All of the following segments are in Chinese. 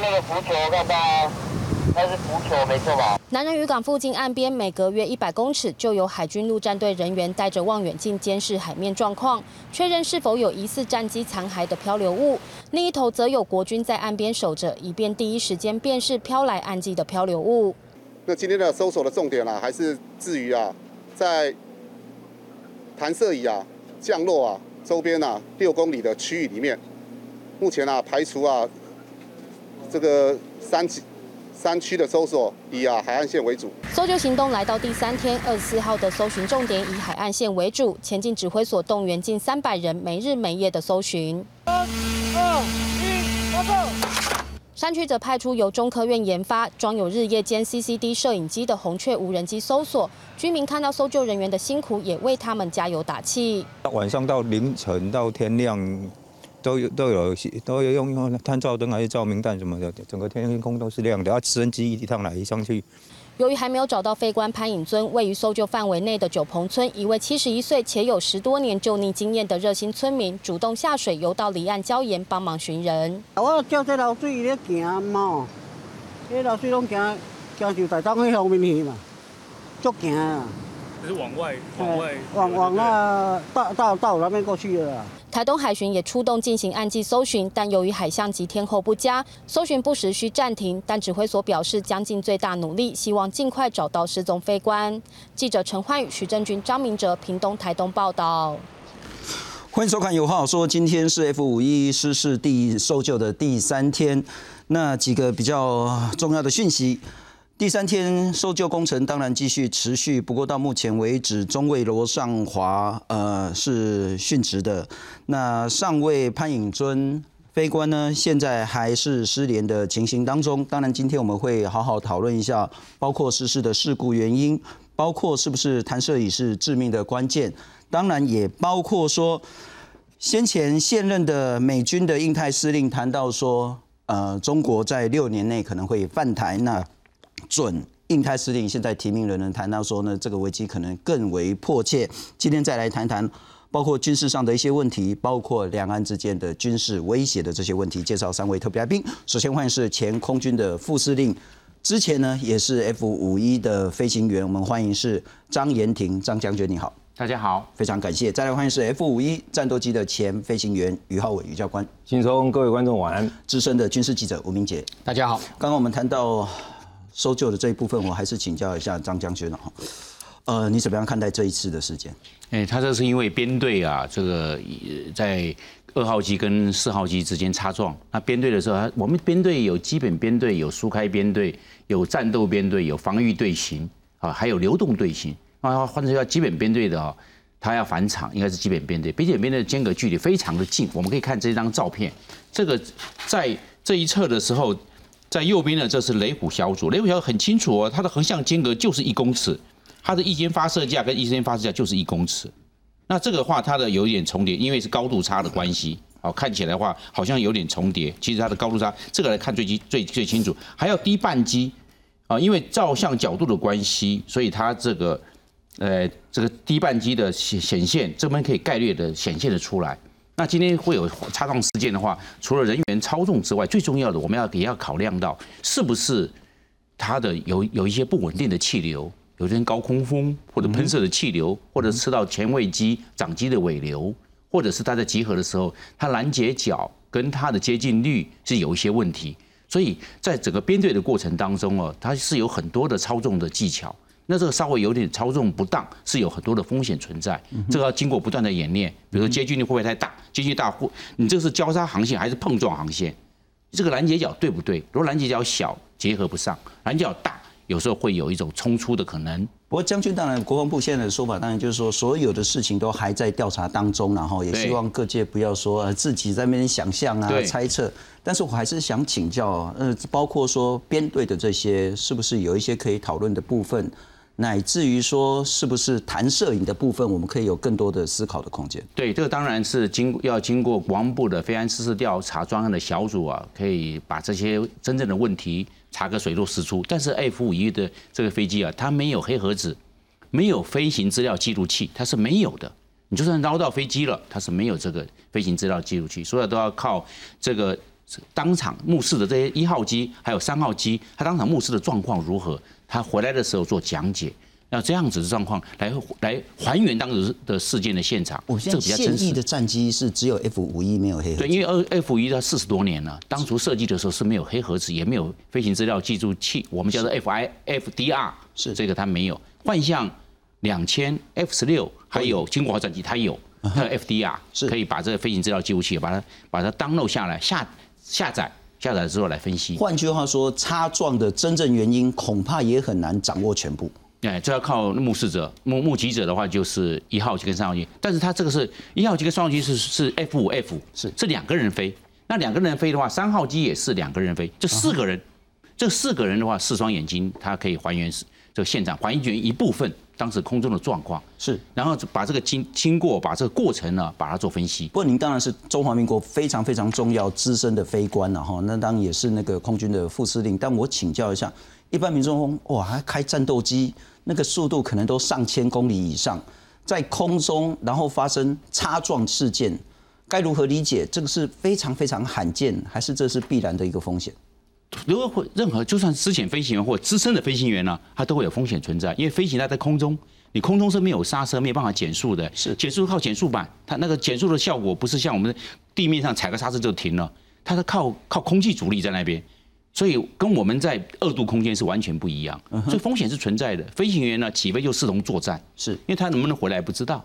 那个浮球看到吗？那是浮球，没错吧？南人渔港附近岸边，每隔约一百公尺就有海军陆战队人员带着望远镜监视海面状况，确认是否有疑似战机残骸的漂流物。另一头则有国军在岸边守着，以便第一时间辨识飘来岸际的漂流物。那今天的搜索的重点啊，还是至于啊，在弹射椅啊降落啊周边啊六公里的区域里面，目前啊排除啊这个三级。山区的搜索以啊海岸线为主，搜救行动来到第三天，二十四号的搜寻重点以海岸线为主，前进指挥所动员近三百人，没日没夜的搜寻。三二一，报告！山区则派出由中科院研发、装有日夜间 CCD 摄影机的红雀无人机搜索，居民看到搜救人员的辛苦，也为他们加油打气。晚上到凌晨到天亮。都有都有都有用用探照灯还是照明弹什么的，整个天空都是亮的。啊直升机一趟来一上去。由于还没有找到飞官潘颖尊，位于搜救范围内的九鹏村一位七十一岁且有十多年救溺经验的热心村民，主动下水游到离岸礁岩帮忙寻人。我叫这老水咧行嘛，这老水拢行行就在东迄方面去嘛，足行啊。是往外往外往往那到到到那边过去了。台东海巡也出动进行暗季搜寻，但由于海象及天候不佳，搜寻不时需暂停。但指挥所表示将尽最大努力，希望尽快找到失踪飞官。记者陈焕宇、徐正军、张明哲，屏东台东报道。欢迎收看《有话好说》，今天是 F 五一失事第搜救的第三天，那几个比较重要的讯息。第三天搜救工程当然继续持续，不过到目前为止，中尉罗尚华呃是殉职的，那上尉潘颖尊飞官呢，现在还是失联的情形当中。当然，今天我们会好好讨论一下，包括失事的事故原因，包括是不是弹射椅是致命的关键，当然也包括说，先前现任的美军的印太司令谈到说，呃，中国在六年内可能会犯台，那。准印太司令现在提名人呢谈到说呢，这个危机可能更为迫切。今天再来谈谈，包括军事上的一些问题，包括两岸之间的军事威胁的这些问题。介绍三位特别来宾，首先欢迎是前空军的副司令，之前呢也是 F 五一的飞行员。我们欢迎是张延廷张将军，你好，大家好，非常感谢。再来欢迎是 F 五一战斗机的前飞行员于浩伟于教官，轻松各位观众晚安。资深的军事记者吴明杰，大家好。刚刚我们谈到。搜救的这一部分，我还是请教一下张将军了哈。呃，你怎么样看待这一次的事件？哎，他这是因为编队啊，这个在二号机跟四号机之间擦撞。那编队的时候，我们编队有基本编队，有疏开编队，有战斗编队，有防御队形啊，还有流动队形啊。换成叫基本编队的啊，他要返场，应该是基本编队。基本编队间隔距离非常的近，我们可以看这张照片。这个在这一侧的时候。在右边呢，这是雷虎小组。雷虎小组很清楚哦，它的横向间隔就是一公尺，它的一间发射架跟一间发射架就是一公尺。那这个话，它的有一点重叠，因为是高度差的关系，好看起来的话好像有点重叠。其实它的高度差，这个来看最清最最清楚。还有低半机啊，因为照相角度的关系，所以它这个呃这个低半机的显显现，这边可以概略的显现的出来。那今天会有擦撞事件的话，除了人员操纵之外，最重要的我们要也要考量到，是不是它的有有一些不稳定的气流，有些高空风或者喷射的气流，或者吃到前位机长机的尾流，或者是它在集合的时候，它拦截角跟它的接近率是有一些问题，所以在整个编队的过程当中哦，它是有很多的操纵的技巧。那这个稍微有点操纵不当，是有很多的风险存在。这个要经过不断的演练，比如说接近率会不会太大？接近大或你这是交叉航线还是碰撞航线？这个拦截角对不对？如果拦截角小，结合不上；拦截角大，有时候会有一种冲出的可能。不过将军当然，国防部现在的说法当然就是说，所有的事情都还在调查当中，然后也希望各界不要说自己在那边想象啊、猜测。但是我还是想请教，呃，包括说编队的这些，是不是有一些可以讨论的部分？乃至于说，是不是谈摄影的部分，我们可以有更多的思考的空间？对，这个当然是经要经过国防部的飞安失事调查专案的小组啊，可以把这些真正的问题查个水落石出。但是 F 五一的这个飞机啊，它没有黑盒子，没有飞行资料记录器，它是没有的。你就算捞到飞机了，它是没有这个飞行资料记录器，所有都要靠这个当场目视的这些一号机还有三号机，他当场目视的状况如何？他回来的时候做讲解，那这样子的状况来来还原当时的事件的现场。我现在现役的战机是只有 F 五一没有黑盒子。对，因为二 F 一它四十多年了，当初设计的时候是没有黑盒子，也没有飞行资料记录器，我们叫做 FI FDR，是这个它没有。幻象两千 F 十六还有金国号战机它有，它有 FDR，是可以把这个飞行资料记录器把它把它 download 下来下下载。下载之后来分析。换句话说，擦撞的真正原因恐怕也很难掌握全部。哎，这要靠目视者、目目击者的话，就是一号机跟三号机。但是它这个是一号机跟三号机是是 F 五 F，是是两个人飞。那两个人飞的话，三号机也是两个人飞，这四个人。这四个人的话，四双眼睛，它可以还原这个现场，还原一部分。当时空中的状况是，然后把这个经经过，把这个过程呢，把它做分析。不过您当然是中华民国非常非常重要资深的飞官了哈，那当然也是那个空军的副司令。但我请教一下，一般民众哇，还开战斗机，那个速度可能都上千公里以上，在空中然后发生擦撞事件，该如何理解？这个是非常非常罕见，还是这是必然的一个风险？如果会任何，就算之前飞行员或资深的飞行员呢，他都会有风险存在，因为飞行它在空中，你空中是没有刹车，没有办法减速的，是减速靠减速板，它那个减速的效果不是像我们地面上踩个刹车就停了，它是靠靠空气阻力在那边。所以跟我们在二度空间是完全不一样，所以风险是存在的。飞行员呢起飞就视同作战，是因为他能不能回来不知道，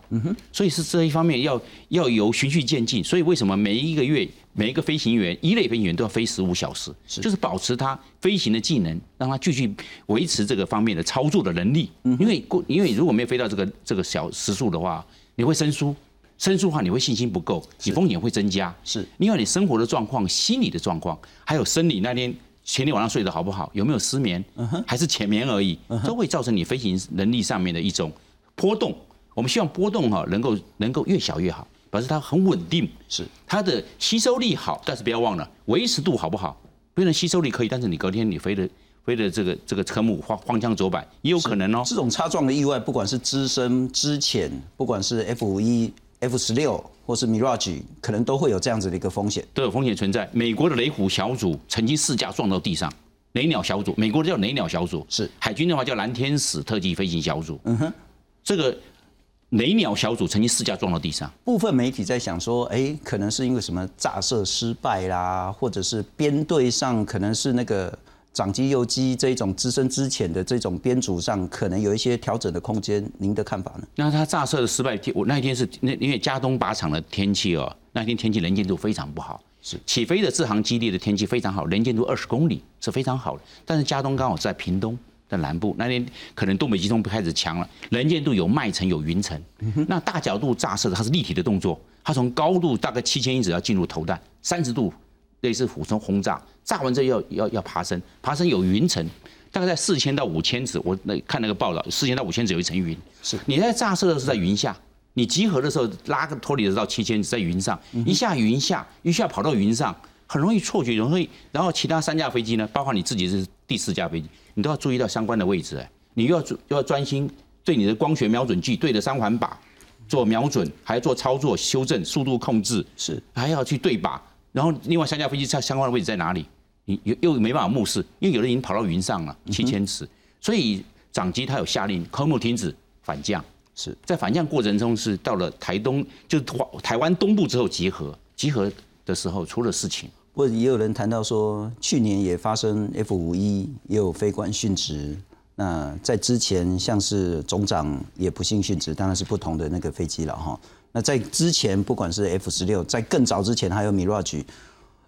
所以是这一方面要要由循序渐进。所以为什么每一个月每一个飞行员一类飞行员都要飞十五小时，就是保持他飞行的技能，让他继续维持这个方面的操作的能力。因为过因为如果没有飞到这个这个小时速的话，你会生疏，生疏的话你会信心不够，你风险会增加。是另外你生活的状况、心理的状况，还有生理那天。前天晚上睡得好不好？有没有失眠？还是浅眠而已，都会造成你飞行能力上面的一种波动。我们希望波动哈能够能够越小越好，表示它很稳定，是它的吸收力好。但是不要忘了维持度好不好？不然吸收力可以，但是你隔天你飞的飞的这个这个科目荒荒腔走板也有可能哦。这种擦撞的意外，不管是资深、之前，不管是 F 五一、F 十六。或是 Mirage 可能都会有这样子的一个风险，都有风险存在。美国的雷虎小组曾经四架撞到地上，雷鸟小组，美国的叫雷鸟小组，是海军的话叫蓝天使特技飞行小组。嗯哼，这个雷鸟小组曾经试驾撞到地上。部分媒体在想说，哎，可能是因为什么炸射失败啦，或者是编队上可能是那个。掌机右机这种资深之前的这种编组上，可能有一些调整的空间，您的看法呢？那它炸射的失败天，我那一天是那因为加东靶场的天气哦，那天天气能见度非常不好，是起飞的自航基地的天气非常好，能见度二十公里是非常好的。但是加东刚好在屏东的南部，那天可能东北季风开始强了，能见度有麦层有云层，那大角度炸射它是立体的动作，它从高度大概七千英尺要进入投弹，三十度。类似俯冲轰炸，炸完之后要要要爬升，爬升有云层，大概在四千到五千尺。我那看那个报道，四千到五千尺有一层云。是，你在炸射的是在云下，你集合的时候拉个脱离的到七千尺在云上，一下云下，一下跑到云上，很容易错觉，容易。然后其他三架飞机呢，包括你自己是第四架飞机，你都要注意到相关的位置哎，你又要又要专心对你的光学瞄准器对着三环靶做瞄准，还要做操作修正速度控制，是，还要去对靶。然后另外三架飞机在相关的位置在哪里？你又又没办法目视，因为有的已经跑到云上了七千尺，所以长机它有下令科目停止反降，是在反降过程中是到了台东，就是台湾东部之后集合，集合的时候出了事情。不过也有人谈到说，去年也发生 F 五一也有飞官殉职，那在之前像是总长也不幸殉职，当然是不同的那个飞机了哈。那在之前，不管是 F 十六，在更早之前还有 Mirage，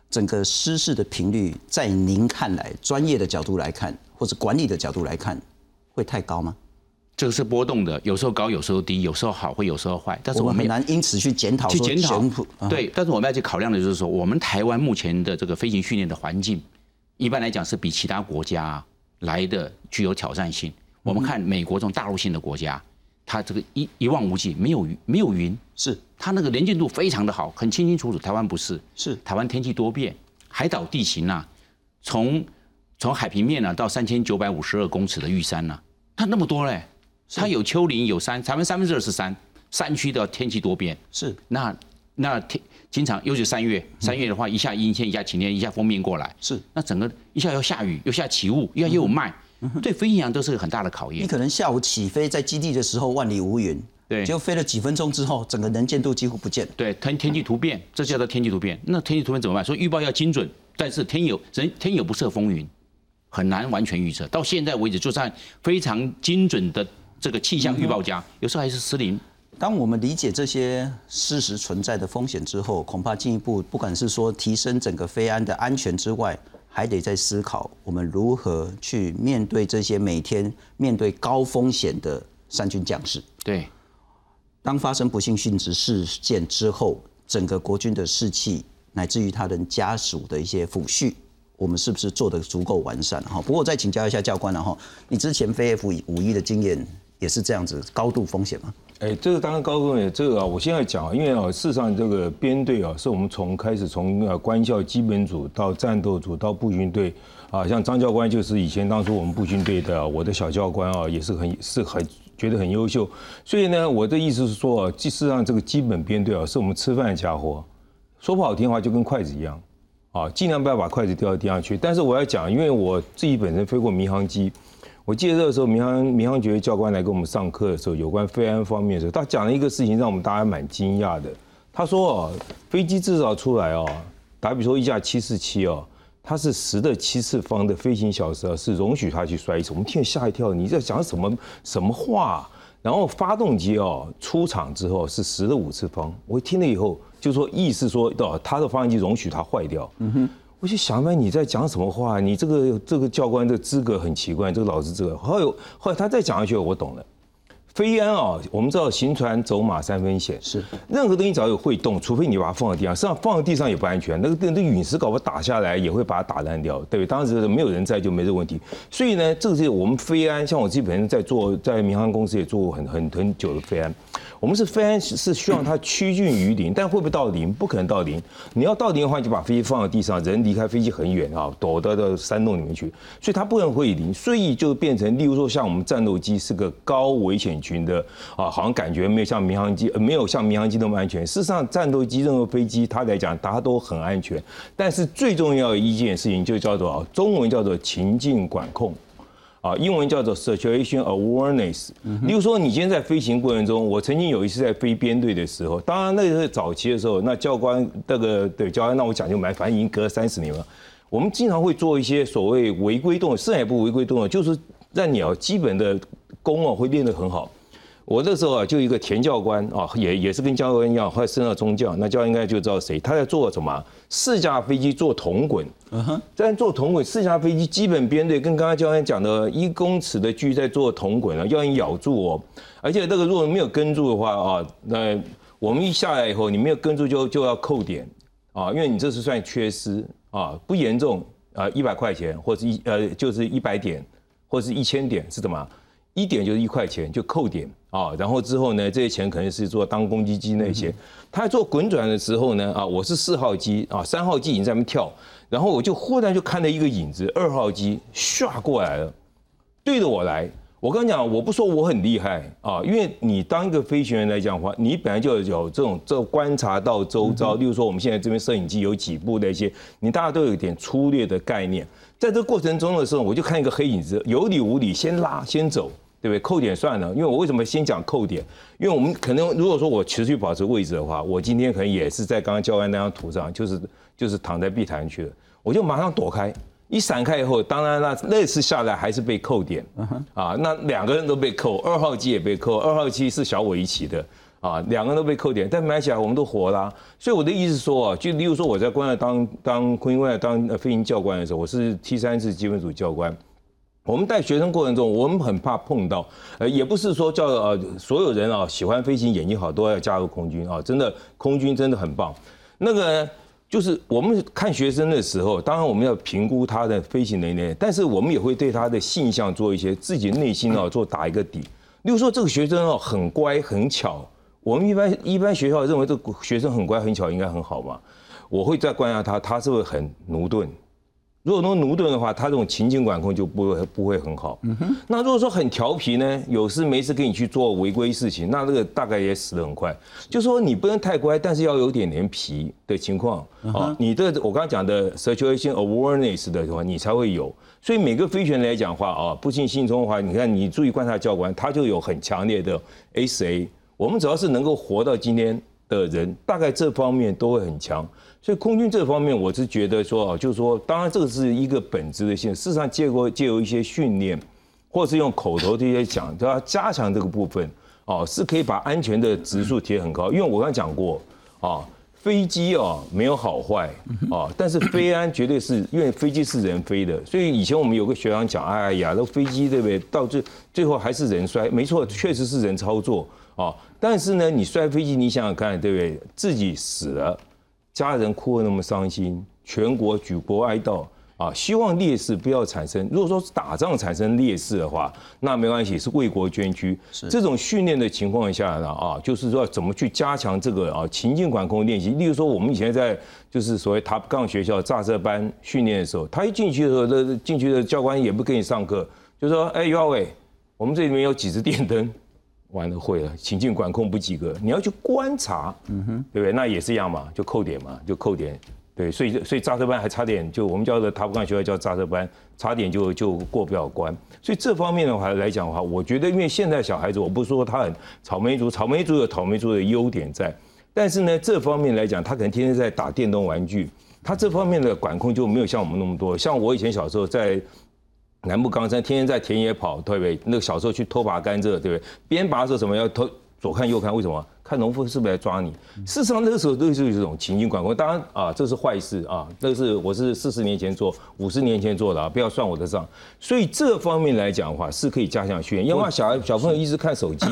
整个失事的频率，在您看来，专业的角度来看，或者管理的角度来看，会太高吗？这个是波动的，有时候高，有时候低，有时候好，会有时候坏。但是我们很难因此去检讨。去检讨。对，但是我们要去考量的就是说，我们台湾目前的这个飞行训练的环境，一般来讲是比其他国家来的具有挑战性。我们看美国这种大陆性的国家。它这个一一望无际，没有没有云，是它那个能见度非常的好，很清清楚楚。台湾不是，是台湾天气多变，海岛地形呐，从从海平面呢到三千九百五十二公尺的玉山呐，它那么多嘞，它有丘陵有山，台湾三分之二是山，山区的天气多变，是那那天经常尤其三月，三月的话一下阴天，一下晴天，一下封面过来，是那整个一下要下雨，又下起雾，又要又有霾，对飞行员都是个很大的考验。你可能下午起飞在基地的时候万里无云，对结果飞了几分钟之后，整个能见度几乎不见。对天天气突变，这叫做天气突变。那天气突变怎么办？所以预报要精准，但是天有人天有不测风云，很难完全预测。到现在为止，就算非常精准的这个气象预报家，有时候还是失灵。当我们理解这些事实存在的风险之后，恐怕进一步，不管是说提升整个飞安的安全之外，还得在思考我们如何去面对这些每天面对高风险的三军将士。对，当发生不幸殉职事件之后，整个国军的士气，乃至于他的家属的一些抚恤，我们是不是做的足够完善？哈，不过再请教一下教官了哈，你之前飞 F 五一的经验也是这样子，高度风险吗？哎，这个当然高度风险这个啊，我现在讲，因为啊，事实上这个编队啊，是我们从开始从呃官校基本组到战斗组到步军队啊，像张教官就是以前当初我们步军队的我的小教官啊，也是很是很觉得很优秀，所以呢，我的意思是说啊，事实上这个基本编队啊，是我们吃饭的家伙，说不好听的话就跟筷子一样啊，尽量不要把筷子掉到地上去。但是我要讲，因为我自己本身飞过民航机。我记得那个时候，民航民航局教官来给我们上课的时候，有关飞安方面的时候，他讲了一个事情，让我们大家蛮惊讶的。他说哦，飞机制造出来哦，打比说一架七四七哦，它是十的七次方的飞行小时啊，是容许它去摔一次。我们听了吓一跳，你在讲什么什么话？然后发动机哦出厂之后是十的五次方，我听了以后就说意思说哦，它的发动机容许它坏掉。嗯哼。我就想问你在讲什么话？你这个这个教官的资格很奇怪，这个老师资格。后来后来他再讲一句，我懂了。飞安啊，我们知道行船走马三分险，是任何东西只要有会动，除非你把它放在地上，实际上放在地上也不安全。那个那个陨石搞不打下来也会把它打烂掉，对不对？当时没有人在就没这个问题。所以呢，这个是我们飞安，像我自己本身在做，在民航公司也做过很很很久的飞安。我们是飞安是希望它趋近于零，但会不会到零？不可能到零。你要到零的话，你就把飞机放在地上，人离开飞机很远啊，躲到到山洞里面去，所以它不能会零。所以就变成，例如说像我们战斗机是个高危险群的啊，好像感觉没有像民航机，呃没有像民航机那么安全。事实上，战斗机任何飞机它来讲，它都很安全。但是最重要的一件事情就叫做中文叫做情境管控。啊，英文叫做 situation awareness。例如说，你今天在飞行过程中，我曾经有一次在飞编队的时候，当然那个是早期的时候，那教官那个对教官那我讲就蛮，反正已经隔了三十年了。我们经常会做一些所谓违规动作，是也不违规动作，就是让鸟基本的功啊会练得很好。我那时候啊，就一个田教官啊，也也是跟教官一样，后来升到中将，那教官应该就知道谁，他在做什么？四架飞机做铜滚，嗯哼，在做铜滚，四架飞机基本编队跟刚刚教官讲的一公尺的距在做铜滚啊，要你咬住哦，而且那个如果没有跟住的话啊，那我们一下来以后，你没有跟住就就要扣点啊，因为你这是算缺失啊，不严重啊，一百块钱或者一呃就是一百点或者是一千点是什么？一点就是一块钱就扣点啊，然后之后呢，这些钱可能是做当公积金那些。他做滚转的时候呢，啊，我是四号机啊，三号机已经在那边跳，然后我就忽然就看到一个影子，二号机唰过来了，对着我来。我跟你讲，我不说我很厉害啊，因为你当一个飞行员来讲的话，你本来就有这种这观察到周遭，例如说我们现在这边摄影机有几部那些，你大家都有一点粗略的概念。在这过程中的时候，我就看一个黑影子，有理无理，先拉先走，对不对？扣点算了，因为我为什么先讲扣点？因为我们可能如果说我持续保持位置的话，我今天可能也是在刚刚教官那张图上，就是就是躺在碧潭去了，我就马上躲开。一闪开以后，当然那那次下来还是被扣点，啊，那两个人都被扣，二号机也被扣，二号机是小我一起的，啊，两个人都被扣点，但买起来我们都活了。所以我的意思说啊，就例如说我在关外当当空军外当飞行教官的时候，我是 T 三次基本组教官，我们带学生过程中，我们很怕碰到，呃，也不是说叫呃所有人啊喜欢飞行眼睛好都要加入空军啊，真的空军真的很棒，那个。就是我们看学生的时候，当然我们要评估他的飞行能力，但是我们也会对他的性向做一些自己内心啊 做打一个底。例如说这个学生哦很乖很巧，我们一般一般学校认为这个学生很乖很巧应该很好嘛，我会再观察他，他是不是很驽钝如果说驽钝的话，他这种情境管控就不会不会很好。嗯哼那如果说很调皮呢，有事没事跟你去做违规事情，那这个大概也死得很快。就说你不能太乖，但是要有点点皮的情况啊。你的我刚刚讲的 situation awareness 的话，你才会有。所以每个飞行员来讲话啊，不幸心中的话，你看你注意观察教官，他就有很强烈的 SA。我们只要是能够活到今天的人，大概这方面都会很强。所以空军这方面，我是觉得说啊，就是说，当然这个是一个本质的性。事实上，借过借由一些训练，或是用口头这些讲，都要加强这个部分哦，是可以把安全的指数提很高。因为我刚才讲过啊，飞机啊没有好坏啊，但是飞安绝对是因为飞机是人飞的，所以以前我们有个学长讲，哎呀，那飞机对不对？到最最后还是人摔，没错，确实是人操作啊。但是呢，你摔飞机，你想想看，对不对？自己死了。家人哭得那么伤心，全国举国哀悼啊！希望烈士不要产生。如果说是打仗产生烈士的话，那没关系，是为国捐躯。这种训练的情况下呢，啊，就是说怎么去加强这个啊情境管控练习。例如说，我们以前在就是所谓塔杠学校炸射班训练的时候，他一进去的时候，那进去的教官也不给你上课，就说：“哎，于浩伟，我们这里面有几只电灯。”完了会了，情境管控不及格，你要去观察，嗯哼，对不对？那也是一样嘛，就扣点嘛，就扣点，对，所以所以扎车班还差点，就我们教的塔布干学校叫扎车班，差点就就过不了关。所以这方面的话来讲的话，我觉得因为现在小孩子，我不是说他很草莓族，草莓族有草莓族的优点在，但是呢，这方面来讲，他可能天天在打电动玩具，他这方面的管控就没有像我们那么多。像我以前小时候在。南部冈山天天在田野跑，对不对？那个小时候去偷拔甘蔗，对不对？边拔的时候什么要偷左看右看，为什么？看农夫是不是来抓你？事实上那个时候都是这种情境管控。当然啊，这是坏事啊，这是我是四十年前做，五十年前做的啊，不要算我的账。所以这方面来讲的话，是可以加强训练。因为小孩小朋友一直看手机，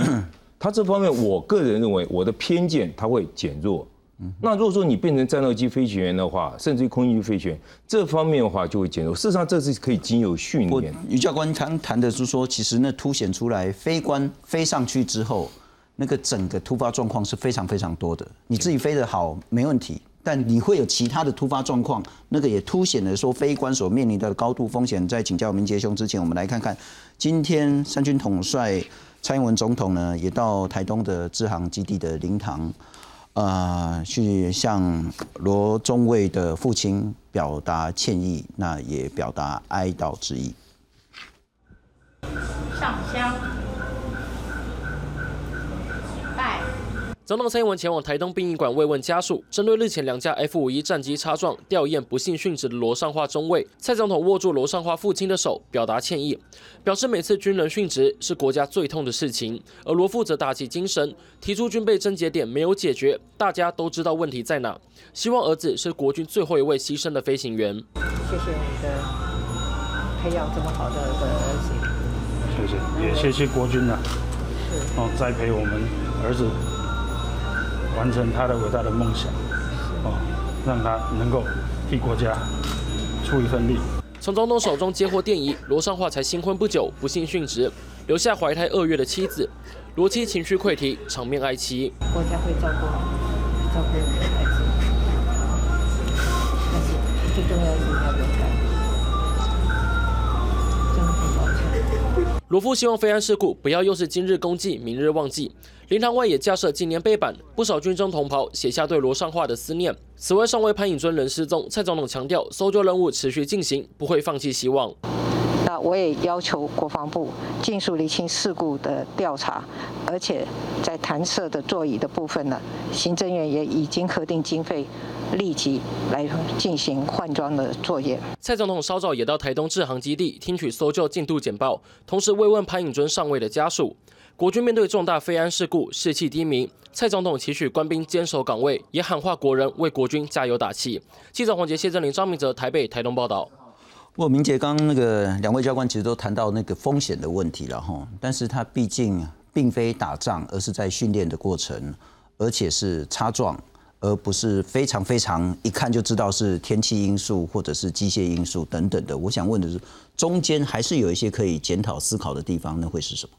他这方面，我个人认为我的偏见他会减弱。那如果说你变成战斗机飞行员的话，甚至于空军飞行员这方面的话就会减弱。事实上，这是可以经由训练。于教官刚谈的是说，其实那凸显出来飞官飞上去之后，那个整个突发状况是非常非常多的。你自己飞得好没问题，但你会有其他的突发状况，那个也凸显了说飞官所面临的高度风险。在请教明杰兄之前，我们来看看今天三军统帅蔡英文总统呢，也到台东的支航基地的灵堂。呃，去向罗中尉的父亲表达歉意，那也表达哀悼之意。上香。总统蔡英文前往台东殡仪馆慰问家属，针对日前两架 F 五一战机擦撞吊唁不幸殉职的罗尚化中尉，蔡总统握住罗尚化父亲的手，表达歉意，表示每次军人殉职是国家最痛的事情，而罗父则打起精神，提出军备症结点没有解决，大家都知道问题在哪，希望儿子是国军最后一位牺牲的飞行员。谢谢你的培养这么好的儿子，谢谢，也谢谢国军啊，哦，栽培我们儿子。完成他的伟大的梦想，哦，让他能够替国家出一份力。从总统手中接获电仪，罗尚化才新婚不久，不幸殉职，留下怀胎二月的妻子。罗妻情绪溃堤，场面哀凄。国家会照顾好，照顾我们的孩子，罗夫希望飞安事故不要又是今日公祭，明日忘记。灵堂外也架设纪念碑板，不少军中同袍写下对罗尚化的思念。此外，上尉潘颖尊人失踪，蔡总统强调搜救任务持续进行，不会放弃希望。那我也要求国防部尽速厘清事故的调查，而且在弹射的座椅的部分呢，行政院也已经核定经费，立即来进行换装的作业。蔡总统稍早也到台东制航基地听取搜救进度简报，同时慰问潘颖尊上尉的家属。国军面对重大飞安事故，士气低迷。蔡总统期许官兵坚守岗位，也喊话国人为国军加油打气。记者黄杰、谢振林、张明哲，台北、台东报道。不过明杰刚那个两位教官其实都谈到那个风险的问题了哈，但是他毕竟并非打仗，而是在训练的过程，而且是擦撞，而不是非常非常一看就知道是天气因素或者是机械因素等等的。我想问的是，中间还是有一些可以检讨思考的地方，那会是什么？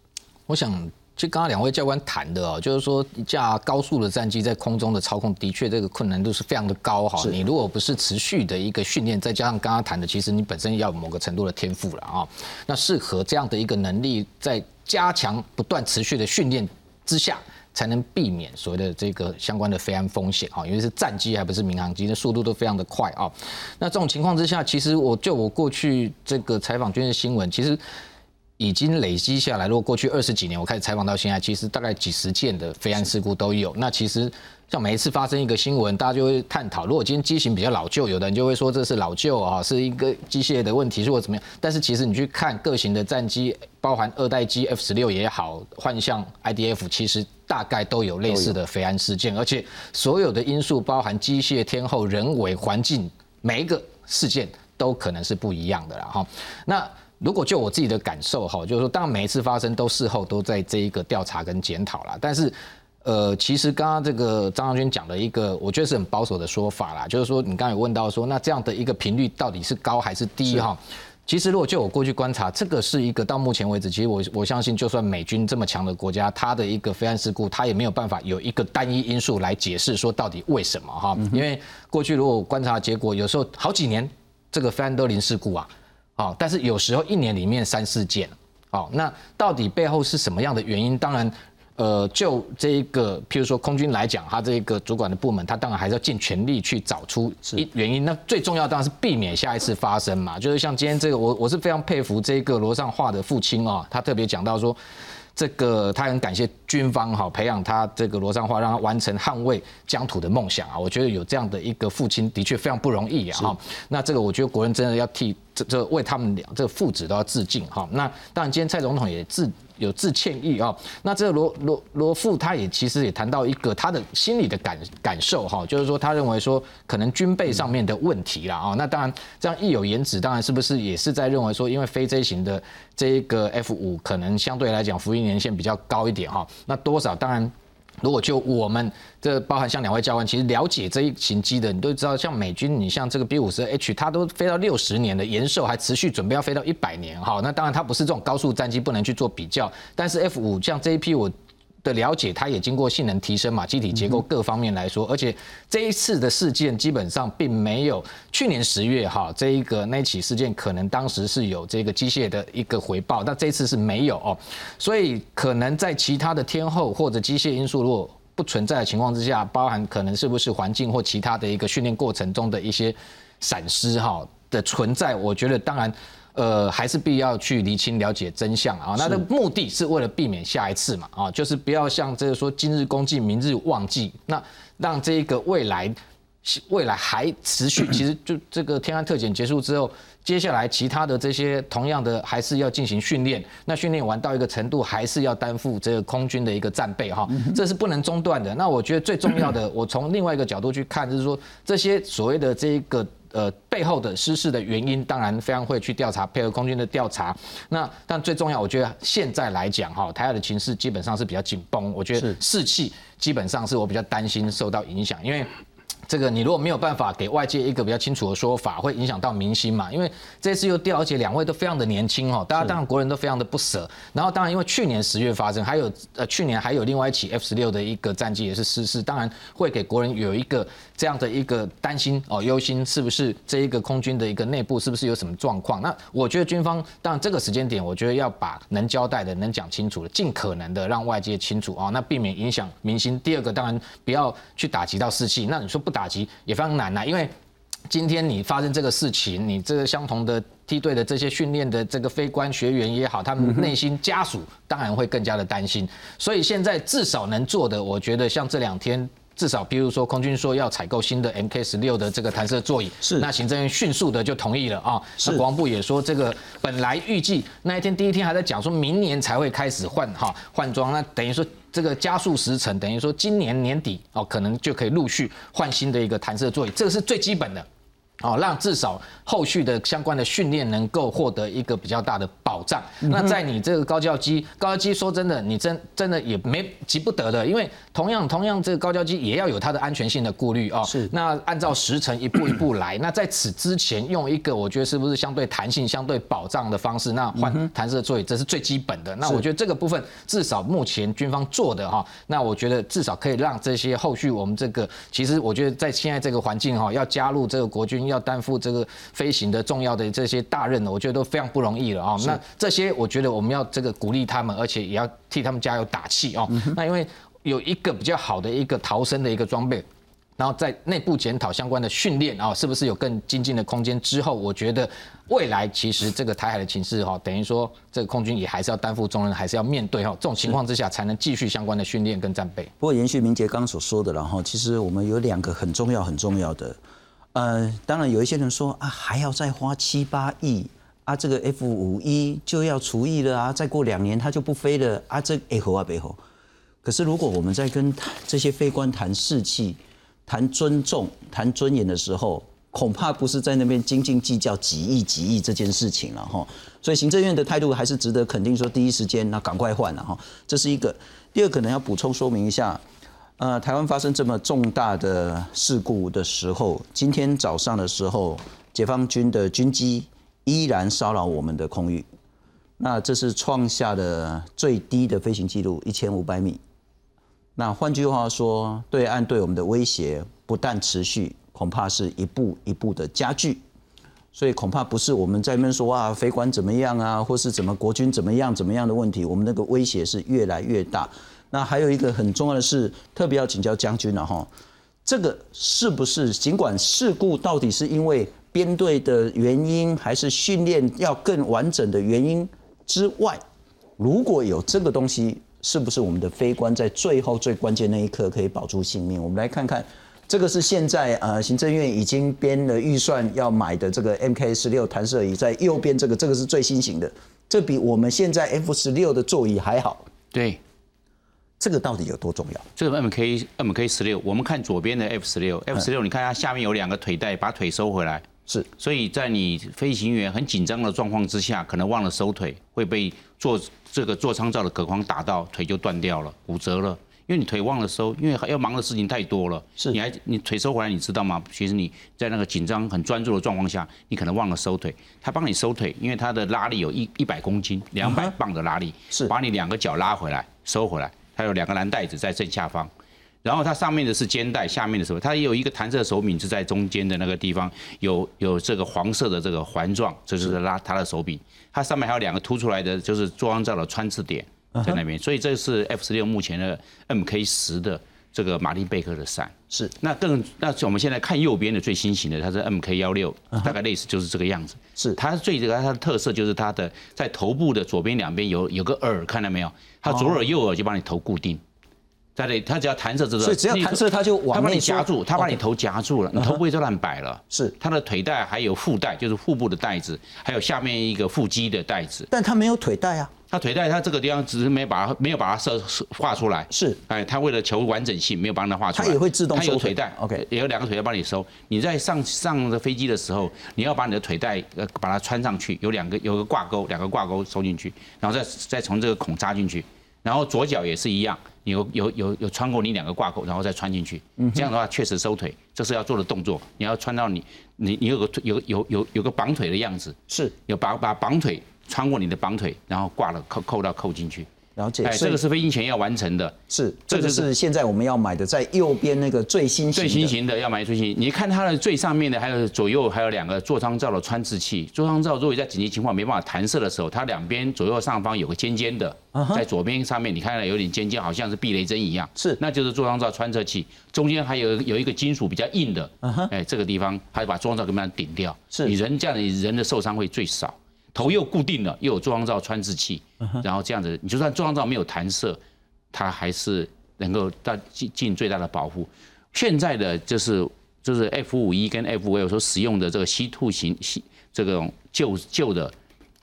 我想就刚刚两位教官谈的哦，就是说一架高速的战机在空中的操控，的确这个困难度是非常的高哈。你如果不是持续的一个训练，再加上刚刚谈的，其实你本身要有某个程度的天赋了啊。那适合这样的一个能力，在加强不断持续的训练之下，才能避免所谓的这个相关的飞安风险啊。因为是战机还不是民航机，那速度都非常的快啊。那这种情况之下，其实我就我过去这个采访军事新闻，其实。已经累积下来，如果过去二十几年我开始采访到现在，其实大概几十件的飞安事故都有。那其实像每一次发生一个新闻，大家就会探讨。如果今天机型比较老旧，有的人就会说这是老旧啊，是一个机械的问题，如果怎么样？但是其实你去看各型的战机，包含二代机 F 十六也好，幻象 IDF，其实大概都有类似的飞安事件，而且所有的因素，包含机械、天候、人为、环境，每一个事件都可能是不一样的了哈。那如果就我自己的感受哈，就是说，当然每一次发生都事后都在这一个调查跟检讨啦。但是，呃，其实刚刚这个张将军讲的一个，我觉得是很保守的说法啦，就是说，你刚才有问到说，那这样的一个频率到底是高还是低哈？其实如果就我过去观察，这个是一个到目前为止，其实我我相信，就算美军这么强的国家，它的一个飞安事故，它也没有办法有一个单一因素来解释说到底为什么哈？因为过去如果观察结果，有时候好几年这个飞安都零事故啊。好，但是有时候一年里面三四件，好，那到底背后是什么样的原因？当然，呃，就这一个，譬如说空军来讲，他这个主管的部门，他当然还是要尽全力去找出一原因。那最重要当然是避免下一次发生嘛。就是像今天这个，我我是非常佩服这个罗尚化的父亲啊，他特别讲到说。这个他很感谢军方哈培养他这个罗尚化，让他完成捍卫疆土的梦想啊！我觉得有这样的一个父亲的确非常不容易啊！哈，那这个我觉得国人真的要替这这为他们俩这个父子都要致敬哈！那当然今天蔡总统也致。有致歉意啊，那这个罗罗罗富他也其实也谈到一个他的心理的感感受哈，就是说他认为说可能军备上面的问题啦啊，那当然这样一有言止，当然是不是也是在认为说，因为非 J 型的这一个 F 五可能相对来讲服役年限比较高一点哈，那多少当然。如果就我们这包含像两位教官，其实了解这一型机的，你都知道，像美军，你像这个 B 五十 H，它都飞到六十年的延寿，还持续准备要飞到一百年，好，那当然它不是这种高速战机，不能去做比较。但是 F 五像这一批我。的了解，它也经过性能提升嘛，机体结构各方面来说，而且这一次的事件基本上并没有去年十月哈这一个那起事件，可能当时是有这个机械的一个回报，那这次是没有哦，所以可能在其他的天后或者机械因素如果不存在的情况之下，包含可能是不是环境或其他的一个训练过程中的一些闪失哈的存在，我觉得当然。呃，还是必要去厘清了解真相啊。那的目的是为了避免下一次嘛啊，就是不要像这个说今日功绩，明日忘记。那让这个未来未来还持续，其实就这个天安特检结束之后，接下来其他的这些同样的还是要进行训练。那训练完到一个程度，还是要担负这个空军的一个战备哈，这是不能中断的。那我觉得最重要的，我从另外一个角度去看，就是说这些所谓的这一个。呃，背后的失事的原因，当然非常会去调查，配合空军的调查。那但最重要，我觉得现在来讲，哈，台海的情势基本上是比较紧绷。我觉得士气基本上是我比较担心受到影响，因为。这个你如果没有办法给外界一个比较清楚的说法，会影响到民心嘛？因为这次又掉，而且两位都非常的年轻哦，大家当然国人都非常的不舍。然后当然因为去年十月发生，还有呃去年还有另外一起 F 十六的一个战机也是失事，当然会给国人有一个这样的一个担心哦，忧心是不是这一个空军的一个内部是不是有什么状况？那我觉得军方当然这个时间点，我觉得要把能交代的、能讲清楚的，尽可能的让外界清楚啊，那避免影响民心。第二个当然不要去打击到士气。那你说不打。打击也非常难呐，因为今天你发生这个事情，你这个相同的梯队的这些训练的这个非官学员也好，他们内心家属当然会更加的担心。所以现在至少能做的，我觉得像这两天，至少比如说空军说要采购新的 MK 十六的这个弹射座椅，是那行政院迅速的就同意了啊。那国防部也说，这个本来预计那一天第一天还在讲说明年才会开始换哈换装，那等于说。这个加速时程等于说今年年底哦，可能就可以陆续换新的一个弹射座椅，这个是最基本的。哦，让至少后续的相关的训练能够获得一个比较大的保障。那在你这个高教机，高教机说真的，你真真的也没急不得的，因为同样同样这个高教机也要有它的安全性的顾虑哦。是。那按照时程一步一步来，那在此之前用一个我觉得是不是相对弹性、相对保障的方式，那换弹射座椅，这是最基本的。那我觉得这个部分至少目前军方做的哈，那我觉得至少可以让这些后续我们这个，其实我觉得在现在这个环境哈，要加入这个国军。要担负这个飞行的重要的这些大任呢，我觉得都非常不容易了啊。那这些我觉得我们要这个鼓励他们，而且也要替他们加油打气哦。那因为有一个比较好的一个逃生的一个装备，然后在内部检讨相关的训练啊，是不是有更精进的空间？之后我觉得未来其实这个台海的情势哈，等于说这个空军也还是要担负重任，还是要面对哈。这种情况之下，才能继续相关的训练跟战备。不过延续明杰刚刚所说的，然后其实我们有两个很重要很重要的。呃，当然有一些人说啊，还要再花七八亿啊，这个 F 五一就要除役了啊，再过两年它就不飞了啊，这哎吼啊背后。可是如果我们在跟这些飞官谈士气、谈尊重、谈尊严的时候，恐怕不是在那边斤斤计较几亿几亿这件事情了哈。所以行政院的态度还是值得肯定，说第一时间那赶快换了哈，这是一个。第二，可能要补充说明一下。呃，台湾发生这么重大的事故的时候，今天早上的时候，解放军的军机依然骚扰我们的空域，那这是创下的最低的飞行记录，一千五百米。那换句话说，对岸对我们的威胁不但持续，恐怕是一步一步的加剧。所以恐怕不是我们在那边说啊，飞官怎么样啊，或是怎么国军怎么样怎么样的问题，我们那个威胁是越来越大。那还有一个很重要的是，特别要请教将军了哈，这个是不是尽管事故到底是因为编队的原因，还是训练要更完整的原因之外，如果有这个东西，是不是我们的飞官在最后最关键那一刻可以保住性命？我们来看看，这个是现在呃行政院已经编了预算要买的这个 MK 十六弹射椅，在右边这个这个是最新型的，这比我们现在 F 十六的座椅还好。对。这个到底有多重要？这个 M K M K 十六，我们看左边的 F 十六，F 十六，你看它下面有两个腿带，把腿收回来。是，所以在你飞行员很紧张的状况之下，可能忘了收腿，会被做这个座舱罩的隔框打到，腿就断掉了，骨折了。因为你腿忘了收，因为要忙的事情太多了。是，你还你腿收回来，你知道吗？其实你在那个紧张、很专注的状况下，你可能忘了收腿。他帮你收腿，因为他的拉力有一一百公斤、两百磅的拉力，是把你两个脚拉回来、收回来。它有两个蓝带子在正下方，然后它上面的是肩带，下面的时候它也有一个弹射手柄是在中间的那个地方，有有这个黄色的这个环状，这就是拉它的手柄。它上面还有两个凸出来的，就是座舱罩的穿刺点在那边。所以这是 F 十六目前的 MK 十的这个马丁贝克的伞。是。那更那我们现在看右边的最新型的，它是 MK 幺六，大概类似就是这个样子。是。它最这个它的特色就是它的在头部的左边两边有有个耳，看到没有？它左耳右耳就把你头固定，在那，它只要弹射这个，所以只要弹射，它就往它把你夹住，它把你头夹住了，你头不会就乱摆了。是，它的腿带还有腹带，就是腹部的带子，还有下面一个腹肌的带子。但它没有腿带啊，它腿带他这个地方只是没把它没有把它设画出来。是，哎，他为了求完整性，没有帮他画出来。他也会自动收腿带，OK，也有两个腿带帮你收。你在上上的飞机的时候，你要把你的腿带呃把它穿上去，有两个有个挂钩，两个挂钩收进去，然后再再从这个孔扎进去。然后左脚也是一样，有有有有穿过你两个挂钩，然后再穿进去。这样的话确实收腿，这是要做的动作。你要穿到你你你有个有有有有个绑腿的样子，是有把把绑腿穿过你的绑腿，然后挂了扣扣到扣进去。了解，哎，这个是飞行前要完成的。是，这个是现在我们要买的，在右边那个最新最新型的要买最新。你看它的最上面的，还有左右还有两个座舱罩的穿刺器。座舱罩如果在紧急情况没办法弹射的时候，它两边左右上方有个尖尖的，在左边上面你看到有点尖尖，好像是避雷针一样。是，那就是座舱罩穿刺器。中间还有有一个金属比较硬的，哎，这个地方它把座舱罩给它顶掉。是，你人这样你人的受伤会最少。头又固定了，又有座舱罩穿刺器，然后这样子，你就算座舱罩没有弹射，它还是能够到尽尽最大的保护。现在的就是就是 F 五一跟 F 五有所使用的这个 C two 型这种旧旧的。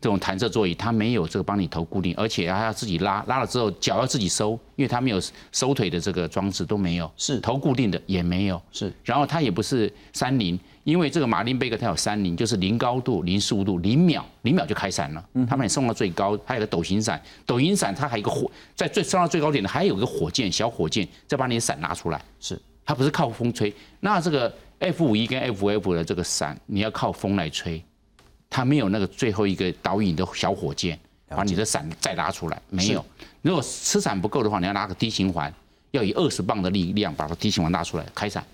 这种弹射座椅，它没有这个帮你头固定，而且还要自己拉，拉了之后脚要自己收，因为它没有收腿的这个装置都没有，是头固定的也没有，是，然后它也不是三零，因为这个马林贝克它有三零，就是零高度、零速度、零秒，零秒就开伞了，他把你送到最高，还有个斗形伞，斗形伞它还有一个火，在最上到最高点的还有个火箭，小火箭再把你的伞拉出来，是，它不是靠风吹，那这个 F 五一跟 F 五 F 的这个伞，你要靠风来吹。它没有那个最后一个导引的小火箭，把你的伞再拉出来，没有。如果吃伞不够的话，你要拿个低循环，要以二十磅的力量把它低循环拉出来开伞。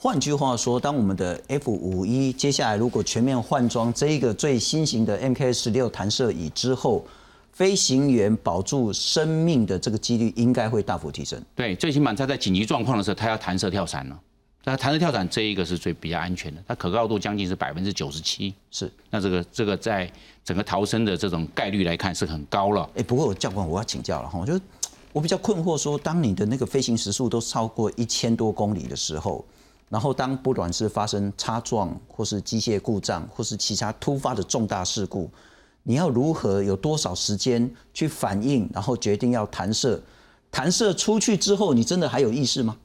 换句话说，当我们的 F 五一接下来如果全面换装这一个最新型的 MK 十六弹射椅之后，飞行员保住生命的这个几率应该会大幅提升。对，最起码他在紧急状况的时候，他要弹射跳伞了。那弹射跳伞这一个是最比较安全的，它可靠度将近是百分之九十七。是，那这个这个在整个逃生的这种概率来看是很高了。哎，不过教官我要请教了哈，我觉得我比较困惑，说当你的那个飞行时速都超过一千多公里的时候，然后当不管是发生擦撞，或是机械故障，或是其他突发的重大事故，你要如何有多少时间去反应，然后决定要弹射？弹射出去之后，你真的还有意识吗？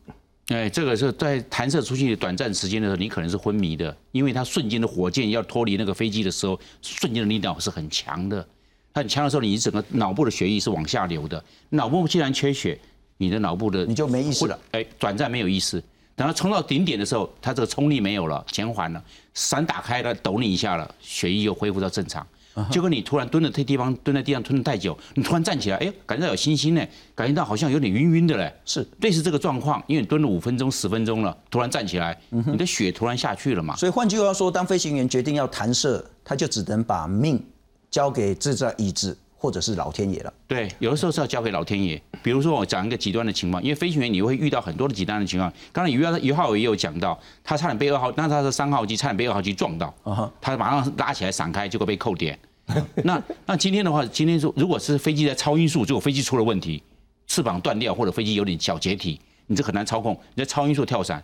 哎，这个是在弹射出去短暂时间的时候，你可能是昏迷的，因为它瞬间的火箭要脱离那个飞机的时候，瞬间的力量是很强的。它很强的时候，你整个脑部的血液是往下流的。脑部既然缺血，你的脑部的你就没意识了。哎，短暂没有意识，等它冲到顶点的时候，它这个冲力没有了，减缓了，伞打开了，抖你一下了，血液又恢复到正常。结果你突然蹲在这地方，蹲在地上蹲的太久，你突然站起来，哎，感觉到有星星呢，感觉到好像有点晕晕的嘞，是。类似这个状况，因为你蹲了五分钟、十分钟了，突然站起来，你的血突然下去了嘛。所以换句话说，当飞行员决定要弹射，他就只能把命交给这张椅子或者是老天爷了。对，有的时候是要交给老天爷。比如说我讲一个极端的情况，因为飞行员你会遇到很多的极端的情况。刚才于于浩也有讲到，他差点被二号，那他的三号机，差点被二号机撞到，他马上拉起来闪开，结果被扣点。那那今天的话，今天说如果是飞机在超音速，结果飞机出了问题，翅膀断掉或者飞机有点小解体，你这很难操控。你在超音速跳伞，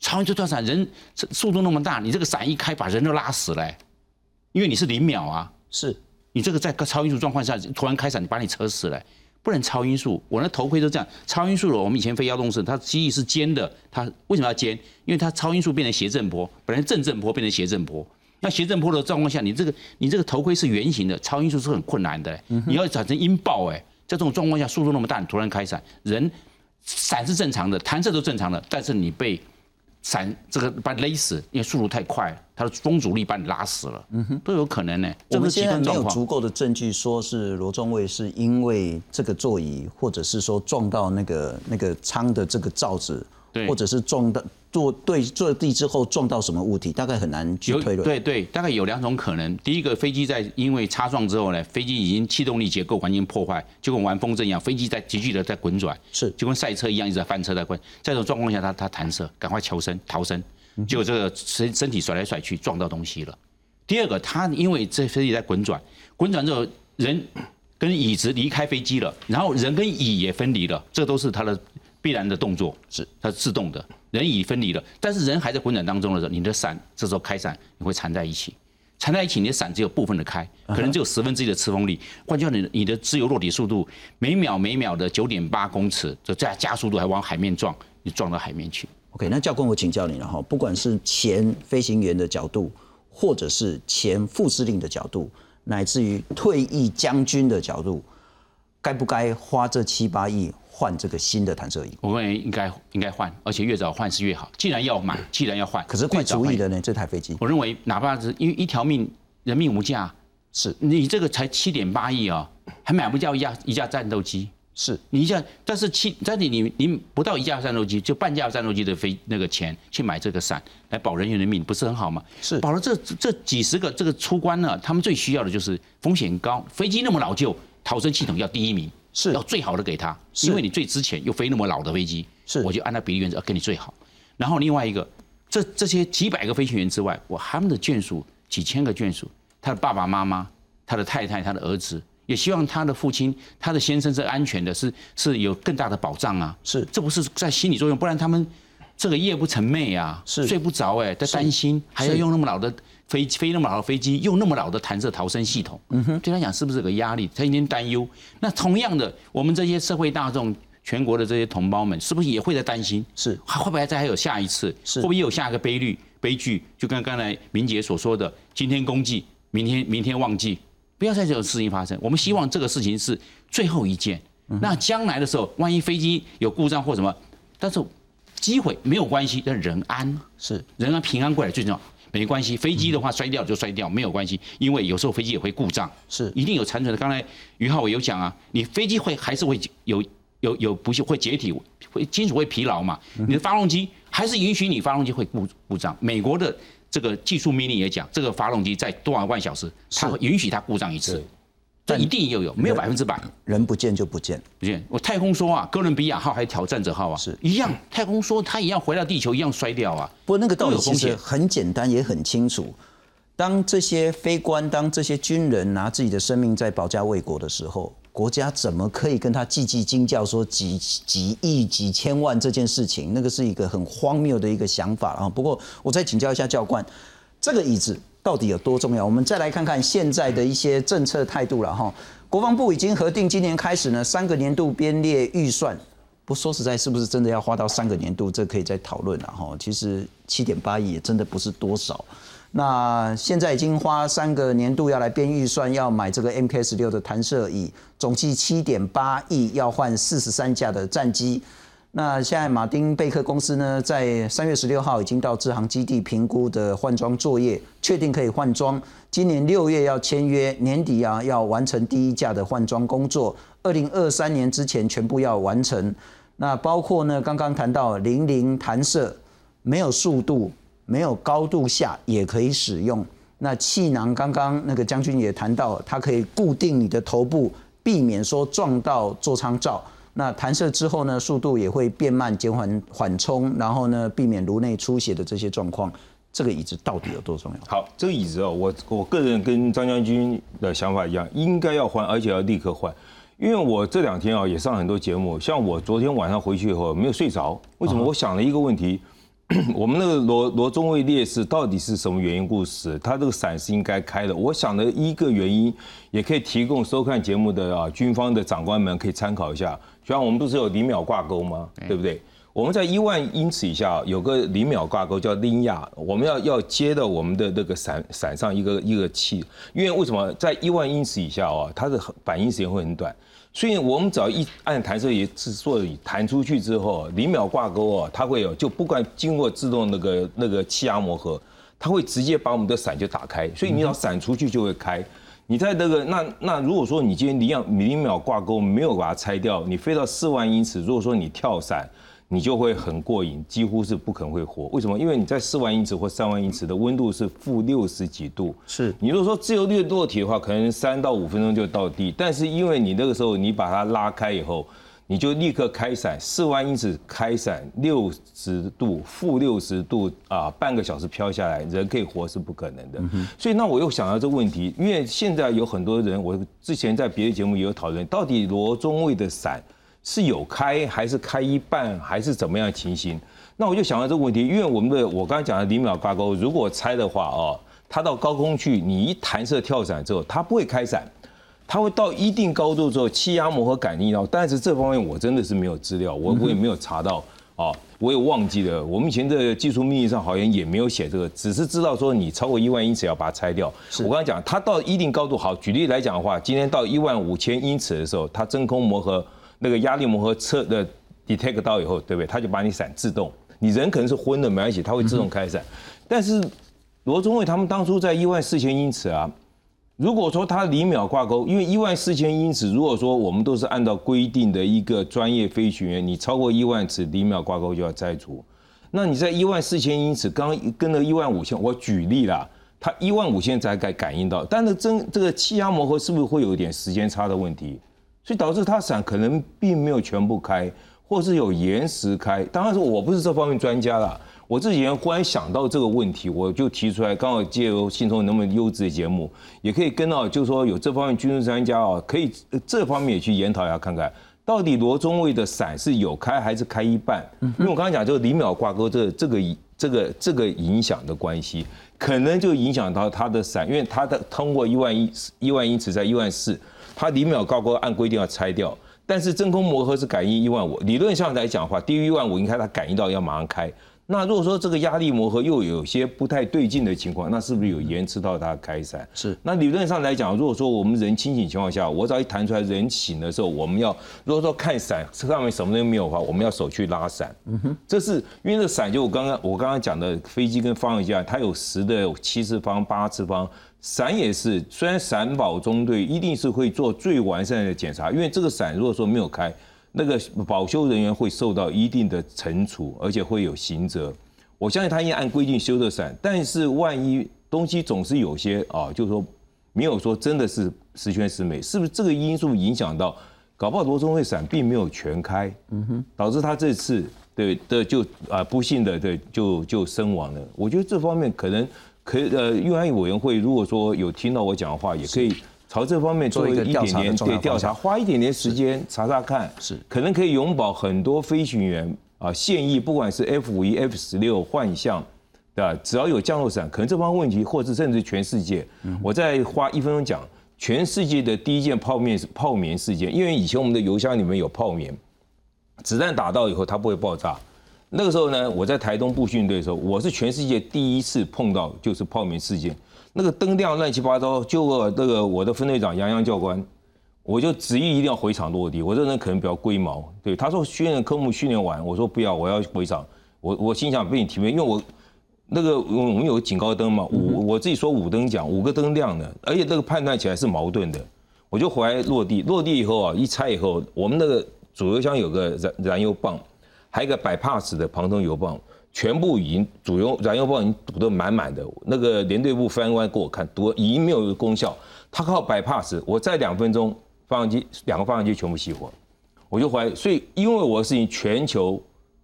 超音速跳伞人速度那么大，你这个伞一开把人都拉死了，因为你是零秒啊，是你这个在超音速状况下突然开伞，你把你车死了，不能超音速。我那头盔都这样，超音速的我们以前飞幺洞式，它机翼是尖的，它为什么要尖？因为它超音速变成斜震波，本来正震波变成斜震波。那斜震波的状况下，你这个你这个头盔是圆形的，超音速是很困难的。你要产生音爆，哎，在这种状况下，速度那么大，你突然开伞，人伞是正常的，弹射都正常的，但是你被伞这个把你勒死，因为速度太快，它的风阻力把你拉死了，嗯哼，都有可能呢。我们现在没有足够的证据说是罗中尉是因为这个座椅，或者是说撞到那个那个舱的这个罩子，或者是撞到。坐对坐地之后撞到什么物体，大概很难去推论。对对，大概有两种可能。第一个，飞机在因为擦撞之后呢，飞机已经气动力结构完全破坏，就跟玩风筝一样，飞机在急剧的在滚转，是就跟赛车一样一直在翻车在滚。在这种状况下，它它弹射，赶快求生逃生，结果这个身身体甩来甩去撞到东西了。第二个，它因为这飞机在滚转，滚转之后人跟椅子离开飞机了，然后人跟椅也分离了，这都是它的必然的动作，是它是自动的。人已分离了，但是人还在滚转当中的时候，你的伞这时候开伞，你会缠在一起，缠在一起，你的伞只有部分的开，可能只有十分之一的次风力。换句话说，你你的自由落体速度每秒每秒的九点八公尺，就加加速度还往海面撞，你撞到海面去。OK，那教官我请教你了哈，不管是前飞行员的角度，或者是前副司令的角度，乃至于退役将军的角度，该不该花这七八亿？换这个新的弹射椅，我认为应该应该换，而且越早换是越好。既然要买，既然要换，可是快主意的呢？这台飞机，我认为哪怕是因为一条命，人命无价，是你这个才七点八亿啊，还买不掉一架一架战斗机，是你一架，但是七，但你你你不到一架战斗机，就半架战斗机的飞那个钱去买这个伞来保人员的命，不是很好吗？是保了这这几十个这个出关呢，他们最需要的就是风险高，飞机那么老旧，逃生系统要第一名。是。要最好的给他，因为你最值钱又飞那么老的飞机，是。我就按照比例原则给你最好。然后另外一个，这这些几百个飞行员之外，我他们的眷属几千个眷属，他的爸爸妈妈、他的太太、他的儿子，也希望他的父亲、他的先生是安全的，是是有更大的保障啊。是，这不是在心理作用，不然他们这个夜不成寐啊，是。睡不着哎，在担心，还要用那么老的飞飞那么老的飞机，用那么老的弹射逃生系统，嗯哼，对他讲是不是有个压力？他一天担忧。那同样的，我们这些社会大众。全国的这些同胞们，是不是也会在担心？是，会不会再还有下一次？是，会不会有下一个悲剧？悲剧就跟刚才明杰所说的，今天公祭，明天明天忘记，不要再这种事情发生。我们希望这个事情是最后一件。那将来的时候，万一飞机有故障或什么，但是机会没有关系，但人安是人安平安过来最重要。没关系，飞机的话摔掉就摔掉，没有关系，因为有时候飞机也会故障，是一定有残存的。刚才于浩伟有讲啊，你飞机会还是会有。有有不是会解体，会金属会疲劳嘛？你的发动机还是允许你发动机会故故障。美国的这个技术命令也讲，这个发动机在多少万小时，它会允许它故障一次。这一定要有，没有百分之百。人不见就不见，不见。我太空说啊，哥伦比亚号还有挑战者号啊，是一样。太空说它一样回到地球一样摔掉啊。不过那个道理其实很简单也很清楚。当这些非官，当这些军人拿自己的生命在保家卫国的时候。国家怎么可以跟他叽叽惊叫说几几亿几千万这件事情？那个是一个很荒谬的一个想法啊。不过我再请教一下教官，这个椅子到底有多重要？我们再来看看现在的一些政策态度了哈。国防部已经核定今年开始呢三个年度编列预算，不说实在是不是真的要花到三个年度？这可以再讨论了哈。其实七点八亿也真的不是多少。那现在已经花三个年度要来编预算，要买这个 MK 十六的弹射椅，总计七点八亿，要换四十三架的战机。那现在马丁贝克公司呢，在三月十六号已经到支行基地评估的换装作业，确定可以换装。今年六月要签约，年底啊要完成第一架的换装工作，二零二三年之前全部要完成。那包括呢，刚刚谈到零零弹射，没有速度。没有高度下也可以使用。那气囊刚刚那个将军也谈到，它可以固定你的头部，避免说撞到座舱罩。那弹射之后呢，速度也会变慢，减缓缓冲，然后呢，避免颅内出血的这些状况。这个椅子到底有多重要？好，这个椅子哦，我我个人跟张将军的想法一样，应该要换，而且要立刻换。因为我这两天啊也上很多节目，像我昨天晚上回去以后没有睡着，为什么？我想了一个问题。我们那个罗罗中尉烈士到底是什么原因故事？他这个伞是应该开的。我想的一个原因，也可以提供收看节目的啊军方的长官们可以参考一下。像我们不是有零秒挂钩吗？对不对？我们在一万英尺以下有个零秒挂钩叫拎亚，我们要要接到我们的那个伞伞上一个一个气。因为为什么在一万英尺以下哦，它的反应时间会很短。所以我们只要一按弹射仪之所以弹出去之后，零秒挂钩哦，它会有就不管经过自动那个那个气压磨合，它会直接把我们的伞就打开。所以你要伞出去就会开。你在那个那那如果说你今天零零秒挂钩没有把它拆掉，你飞到四万英尺，如果说你跳伞。你就会很过瘾，几乎是不可能会活。为什么？因为你在四万英尺或三万英尺的温度是负六十几度。是你如果说自由落落体的话，可能三到五分钟就到地。但是因为你那个时候你把它拉开以后，你就立刻开伞，四万英尺开伞六十度负六十度啊，半个小时飘下来，人可以活是不可能的。所以那我又想到这个问题，因为现在有很多人，我之前在别的节目也有讨论，到底罗中尉的伞。是有开还是开一半还是怎么样情形？那我就想到这个问题，因为我们的我刚才讲的零秒挂钩，如果拆的话哦，它到高空去，你一弹射跳伞之后，它不会开伞，它会到一定高度之后，气压膜和感应到。但是这方面我真的是没有资料，我我也没有查到啊，我也忘记了。我们以前的技术秘密上好像也没有写这个，只是知道说你超过一万英尺要把它拆掉。我刚才讲，它到一定高度，好，举例来讲的话，今天到一万五千英尺的时候，它真空膜和。那个压力膜和测的 detect 到以后，对不对？它就把你伞自动，你人可能是昏的，没关系，它会自动开伞。但是罗中伟他们当初在一万四千英尺啊，如果说它零秒挂钩，因为一万四千英尺，如果说我们都是按照规定的一个专业飞行员，你超过一万尺零秒挂钩就要摘除。那你在一万四千英尺，刚跟了一万五千，我举例啦，它一万五千才感感应到，但是真这个气压磨合是不是会有一点时间差的问题？所以导致它伞可能并没有全部开，或是有延时开。当然是我不是这方面专家了，我这几天忽然想到这个问题，我就提出来，刚好借由信通那么优质的节目，也可以跟到，就是说有这方面军事专家啊，可以这方面也去研讨一下看看。到底罗中尉的伞是有开还是开一半？因为我刚刚讲，就是零秒挂钩这这个这个这个影响的关系，可能就影响到他的伞，因为他的通过一万一一万英尺在一万四，他零秒挂钩按规定要拆掉，但是真空磨合是感应一万五，理论上来讲的话，低于一万五应该他感应到要马上开。那如果说这个压力磨合又有些不太对劲的情况，那是不是有延迟到它开伞？是。那理论上来讲，如果说我们人清醒情况下，我只要一弹出来，人醒的时候，我们要如果说看伞上面什么东西没有的话，我们要手去拉伞。嗯哼。这是因为这伞就我刚刚我刚刚讲的飞机跟方向架，它有十的七次方、八次方，伞也是。虽然伞保中队一定是会做最完善的检查，因为这个伞如果说没有开。那个保修人员会受到一定的惩处，而且会有刑责。我相信他应该按规定修的伞，但是万一东西总是有些啊，就是说没有说真的是十全十美，是不是这个因素影响到？搞不好罗中会伞并没有全开，嗯哼，导致他这次对的就啊不幸的对就就身亡了。我觉得这方面可能可以呃，运安委员会如果说有听到我讲的话，也可以。朝这方面做一点点对调查，花一点点时间查查看，是可能可以永保很多飞行员啊现役，不管是 F 五一、F 十六幻象，对吧？只要有降落伞，可能这方问题，或是甚至全世界，我再花一分钟讲全世界的第一件泡面泡棉事件，因为以前我们的油箱里面有泡棉，子弹打到以后它不会爆炸。那个时候呢，我在台东部训队的时候，我是全世界第一次碰到就是泡棉事件。那个灯亮乱七八糟，就那个我的分队长杨洋教官，我就执意一定要回场落地。我这人可能比较龟毛，对他说训练科目训练完，我说不要，我要回场。我 我心想被你提名，因为我那个我们有警告灯嘛，五我自己说五灯奖，五个灯亮的，而且这个判断起来是矛盾的。我就回来落地，落地以后啊，一拆以后，我们那个主油箱有个燃燃油棒，还有一个百帕斯的旁通油棒。全部已经主油燃油棒已经堵得满满的，那个连队部翻官给我看，堵已经没有功效。他靠摆 pass，我再两分钟，发动机两个发动机全部熄火，我就怀疑。所以因为我的事情，全球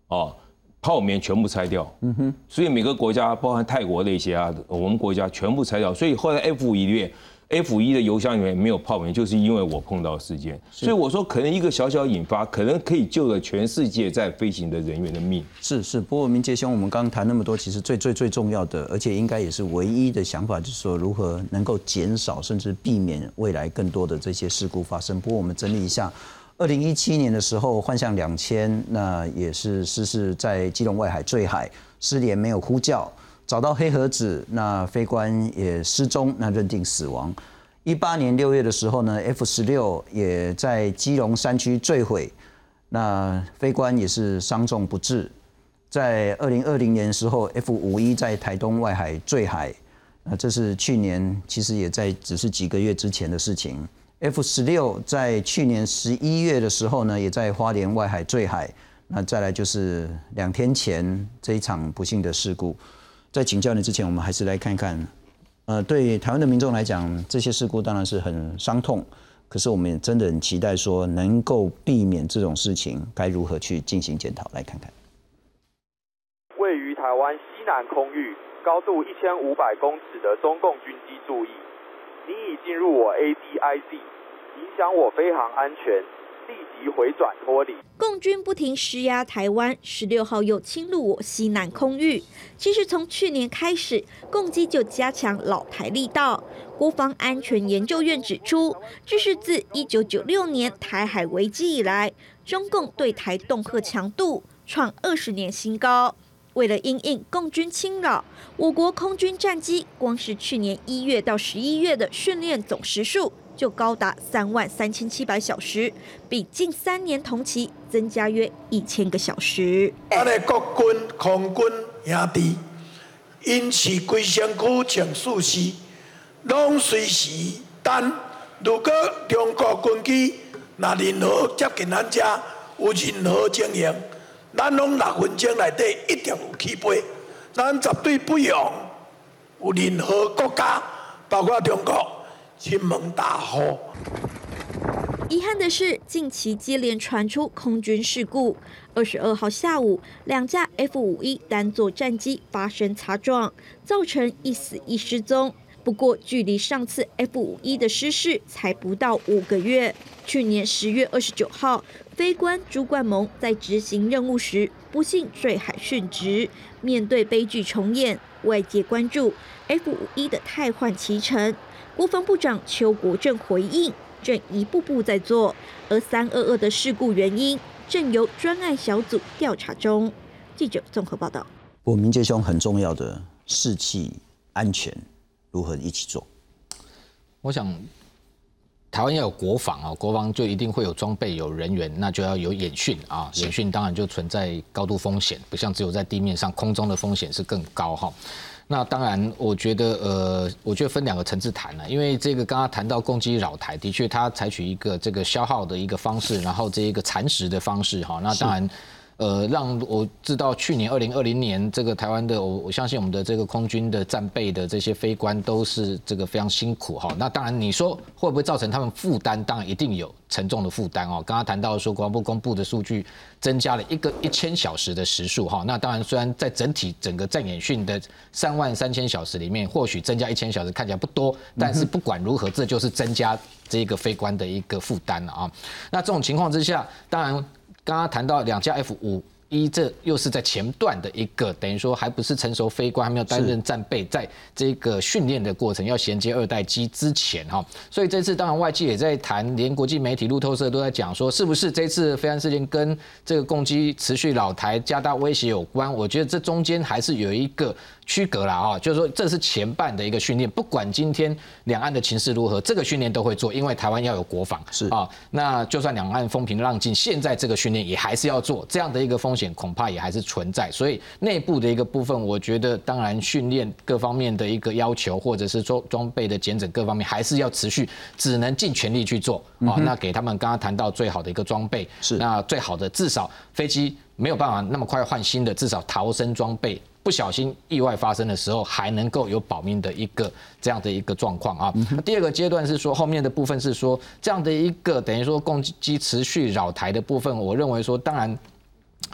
啊泡棉全部拆掉，嗯哼，所以每个国家，包含泰国那些啊，我们国家全部拆掉。所以后来 F 五一列。F 一的油箱里面没有泡棉，就是因为我碰到事件，所以我说可能一个小小引发，可能可以救了全世界在飞行的人员的命。是是，不过明杰兄，我们刚刚谈那么多，其实最最最重要的，而且应该也是唯一的想法，就是说如何能够减少甚至避免未来更多的这些事故发生。不过我们整理一下，二零一七年的时候，幻象两千，那也是失事在基隆外海坠海，失联没有呼叫。找到黑盒子，那飞官也失踪，那认定死亡。一八年六月的时候呢，F 十六也在基隆山区坠毁，那飞官也是伤重不治。在二零二零年时候，F 五一在台东外海坠海，那这是去年，其实也在只是几个月之前的事情。F 十六在去年十一月的时候呢，也在花莲外海坠海。那再来就是两天前这一场不幸的事故。在请教你之前，我们还是来看看，呃，对台湾的民众来讲，这些事故当然是很伤痛，可是我们也真的很期待说，能够避免这种事情，该如何去进行检讨？来看看。位于台湾西南空域，高度一千五百公尺的中共军机注意，你已进入我 A D I Z，影响我飞行安全。立即回转脱离。共军不停施压台湾，十六号又侵入我西南空域。其实从去年开始，共机就加强老台力道。国防安全研究院指出，这是自一九九六年台海危机以来，中共对台恫吓强度创二十年新高。为了应应共军侵扰，我国空军战机光是去年一月到十一月的训练总时数。就高达三万三千七百小时，比近三年同期增加约一千个小时。咱的国军、空军兄弟，因是规身躯穿素丝，拢随时等。如果中国军机若任何接近咱遮，有任何情形，咱拢六分钟内底一定有起飞。咱绝对不容有任何国家，包括中国。亲门大户。遗憾的是，近期接连传出空军事故。二十二号下午，两架 F 五一单座战机发生擦撞，造成一死一失踪。不过，距离上次 F 五一的失事才不到五个月。去年十月二十九号，飞官朱冠蒙在执行任务时不幸坠海殉职。面对悲剧重演，外界关注 F 五一的太换其程。国防部长邱国正回应，正一步步在做，而三二二的事故原因正由专案小组调查中。记者综合报道。我明杰兄很重要的士气安全。如何一起做？我想，台湾要有国防啊，国防就一定会有装备、有人员，那就要有演训啊。演训当然就存在高度风险，不像只有在地面上，空中的风险是更高哈。那当然，我觉得呃，我觉得分两个层次谈了，因为这个刚刚谈到攻击扰台，的确它采取一个这个消耗的一个方式，然后这一个蚕食的方式哈。那当然。呃，让我知道去年二零二零年这个台湾的，我我相信我们的这个空军的战备的这些飞官都是这个非常辛苦哈。那当然你说会不会造成他们负担？当然一定有沉重的负担哦。刚刚谈到说国防部公布的数据增加了一个一千小时的时数哈。那当然虽然在整体整个战演训的三万三千小时里面，或许增加一千小时看起来不多，但是不管如何，这就是增加这个飞官的一个负担了啊。那这种情况之下，当然。刚刚谈到两架 F 五一，这又是在前段的一个，等于说还不是成熟飞官，还没有担任战备，在这个训练的过程要衔接二代机之前哈，所以这次当然外界也在谈，连国际媒体路透社都在讲说，是不是这次飞安事件跟这个攻击持续老台加大威胁有关？我觉得这中间还是有一个。区隔了啊，就是说这是前半的一个训练，不管今天两岸的情势如何，这个训练都会做，因为台湾要有国防是啊。那就算两岸风平浪静，现在这个训练也还是要做，这样的一个风险恐怕也还是存在。所以内部的一个部分，我觉得当然训练各方面的一个要求，或者是装装备的减整各方面，还是要持续，只能尽全力去做啊。那给他们刚刚谈到最好的一个装备是那最好的至少飞机没有办法那么快换新的，至少逃生装备。不小心意外发生的时候，还能够有保命的一个这样的一个状况啊。第二个阶段是说，后面的部分是说这样的一个等于说攻击持续扰台的部分，我认为说，当然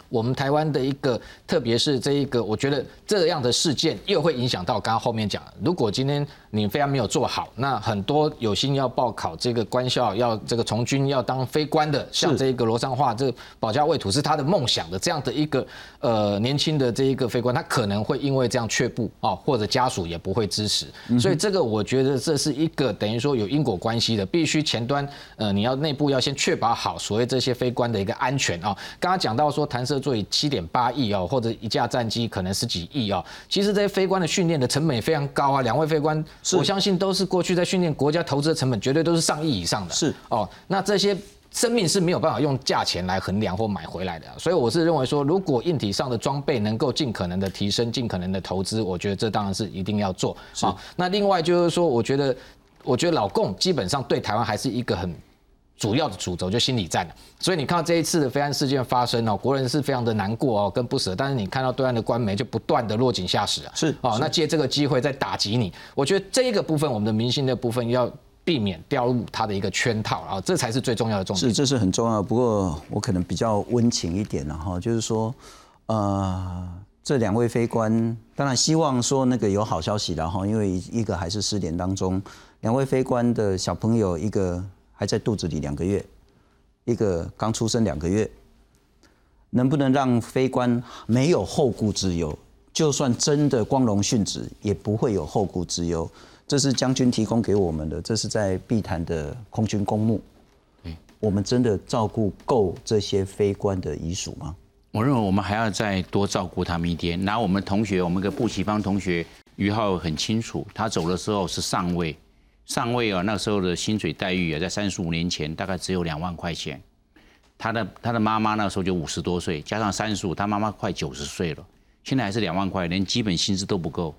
我们台湾的一个，特别是这一个，我觉得这样的事件又会影响到刚刚后面讲，如果今天。你非常没有做好，那很多有心要报考这个官校，要这个从军，要当非官的，像这一个罗尚化，这保家卫土是他的梦想的这样的一个呃年轻的这一个非官，他可能会因为这样却步啊，或者家属也不会支持，所以这个我觉得这是一个等于说有因果关系的，必须前端呃你要内部要先确保好所谓这些非官的一个安全啊。刚刚讲到说谈弹射座椅七点八亿哦，或者一架战机可能十几亿哦，其实这些飞官的训练的成本也非常高啊，两位飞官。我相信都是过去在训练国家投资的成本绝对都是上亿以上的。是哦，那这些生命是没有办法用价钱来衡量或买回来的。所以我是认为说，如果硬体上的装备能够尽可能的提升，尽可能的投资，我觉得这当然是一定要做。好，那另外就是说，我觉得，我觉得老共基本上对台湾还是一个很。主要的主轴就心理战了，所以你看到这一次的飞安事件发生哦，国人是非常的难过哦，跟不舍。但是你看到对岸的官媒就不断的落井下石啊，是哦，那借这个机会在打击你。我觉得这一个部分，我们的明星的部分要避免掉入他的一个圈套啊，这才是最重要的重点。是，这是很重要。不过我可能比较温情一点了哈，就是说，呃，这两位飞官当然希望说那个有好消息了哈，因为一个还是失联当中，两位飞官的小朋友一个。还在肚子里两个月，一个刚出生两个月，能不能让非官没有后顾之忧？就算真的光荣殉职，也不会有后顾之忧。这是将军提供给我们的，这是在碧潭的空军公墓。我们真的照顾够这些非官的遗属吗？我认为我们还要再多照顾他们一点。拿我们同学，我们个布奇芳同学于浩很清楚，他走的时候是上尉。上尉啊，那时候的薪水待遇啊，在三十五年前大概只有两万块钱。他的他的妈妈那时候就五十多岁，加上三十五，他妈妈快九十岁了，现在还是两万块，连基本薪资都不够，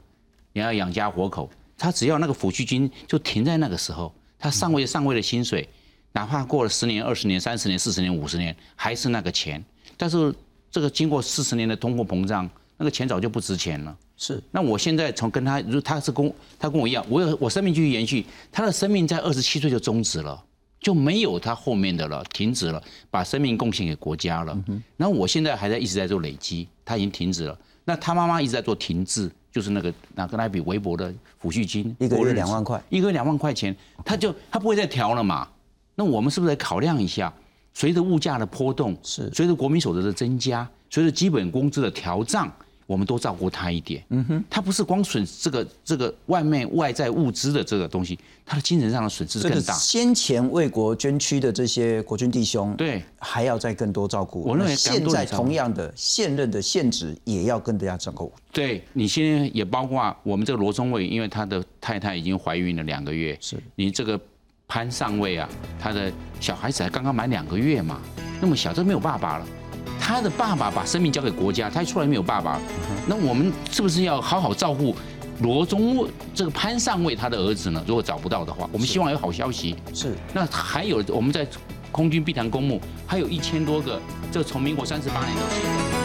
你要养家活口。他只要那个抚恤金就停在那个时候，他上位上位的薪水，哪怕过了十年、二十年、三十年、四十年、五十年，还是那个钱。但是这个经过四十年的通货膨胀，那个钱早就不值钱了。是，那我现在从跟他，如他是跟他跟我一样，我有我生命继续延续，他的生命在二十七岁就终止了，就没有他后面的了，停止了，把生命贡献给国家了。然后我现在还在一直在做累积，他已经停止了。那他妈妈一直在做停滞，就是那个拿跟他比微薄的抚恤金，一个月两万块，一个月两万块钱，他就他不会再调了嘛？那我们是不是得考量一下，随着物价的波动，是随着国民所得的增加，随着基本工资的调涨，我们多照顾他一点。嗯哼，他不是光损这个这个外面外在物资的这个东西，他的精神上的损失更大。先前为国捐躯的这些国军弟兄，对，还要再更多照顾。我认为那现在同样的现任的现职也要更加照顾。对你现在也包括我们这个罗中尉，因为他的太太已经怀孕了两个月，是你这个潘上尉啊，他的小孩子才刚刚满两个月嘛，那么小，这没有爸爸了。他的爸爸把生命交给国家，他一出来没有爸爸，那我们是不是要好好照顾罗中尉这个潘上尉他的儿子呢？如果找不到的话，我们希望有好消息。是，那还有我们在空军碧潭公墓还有一千多个，这从民国三十八年到现在。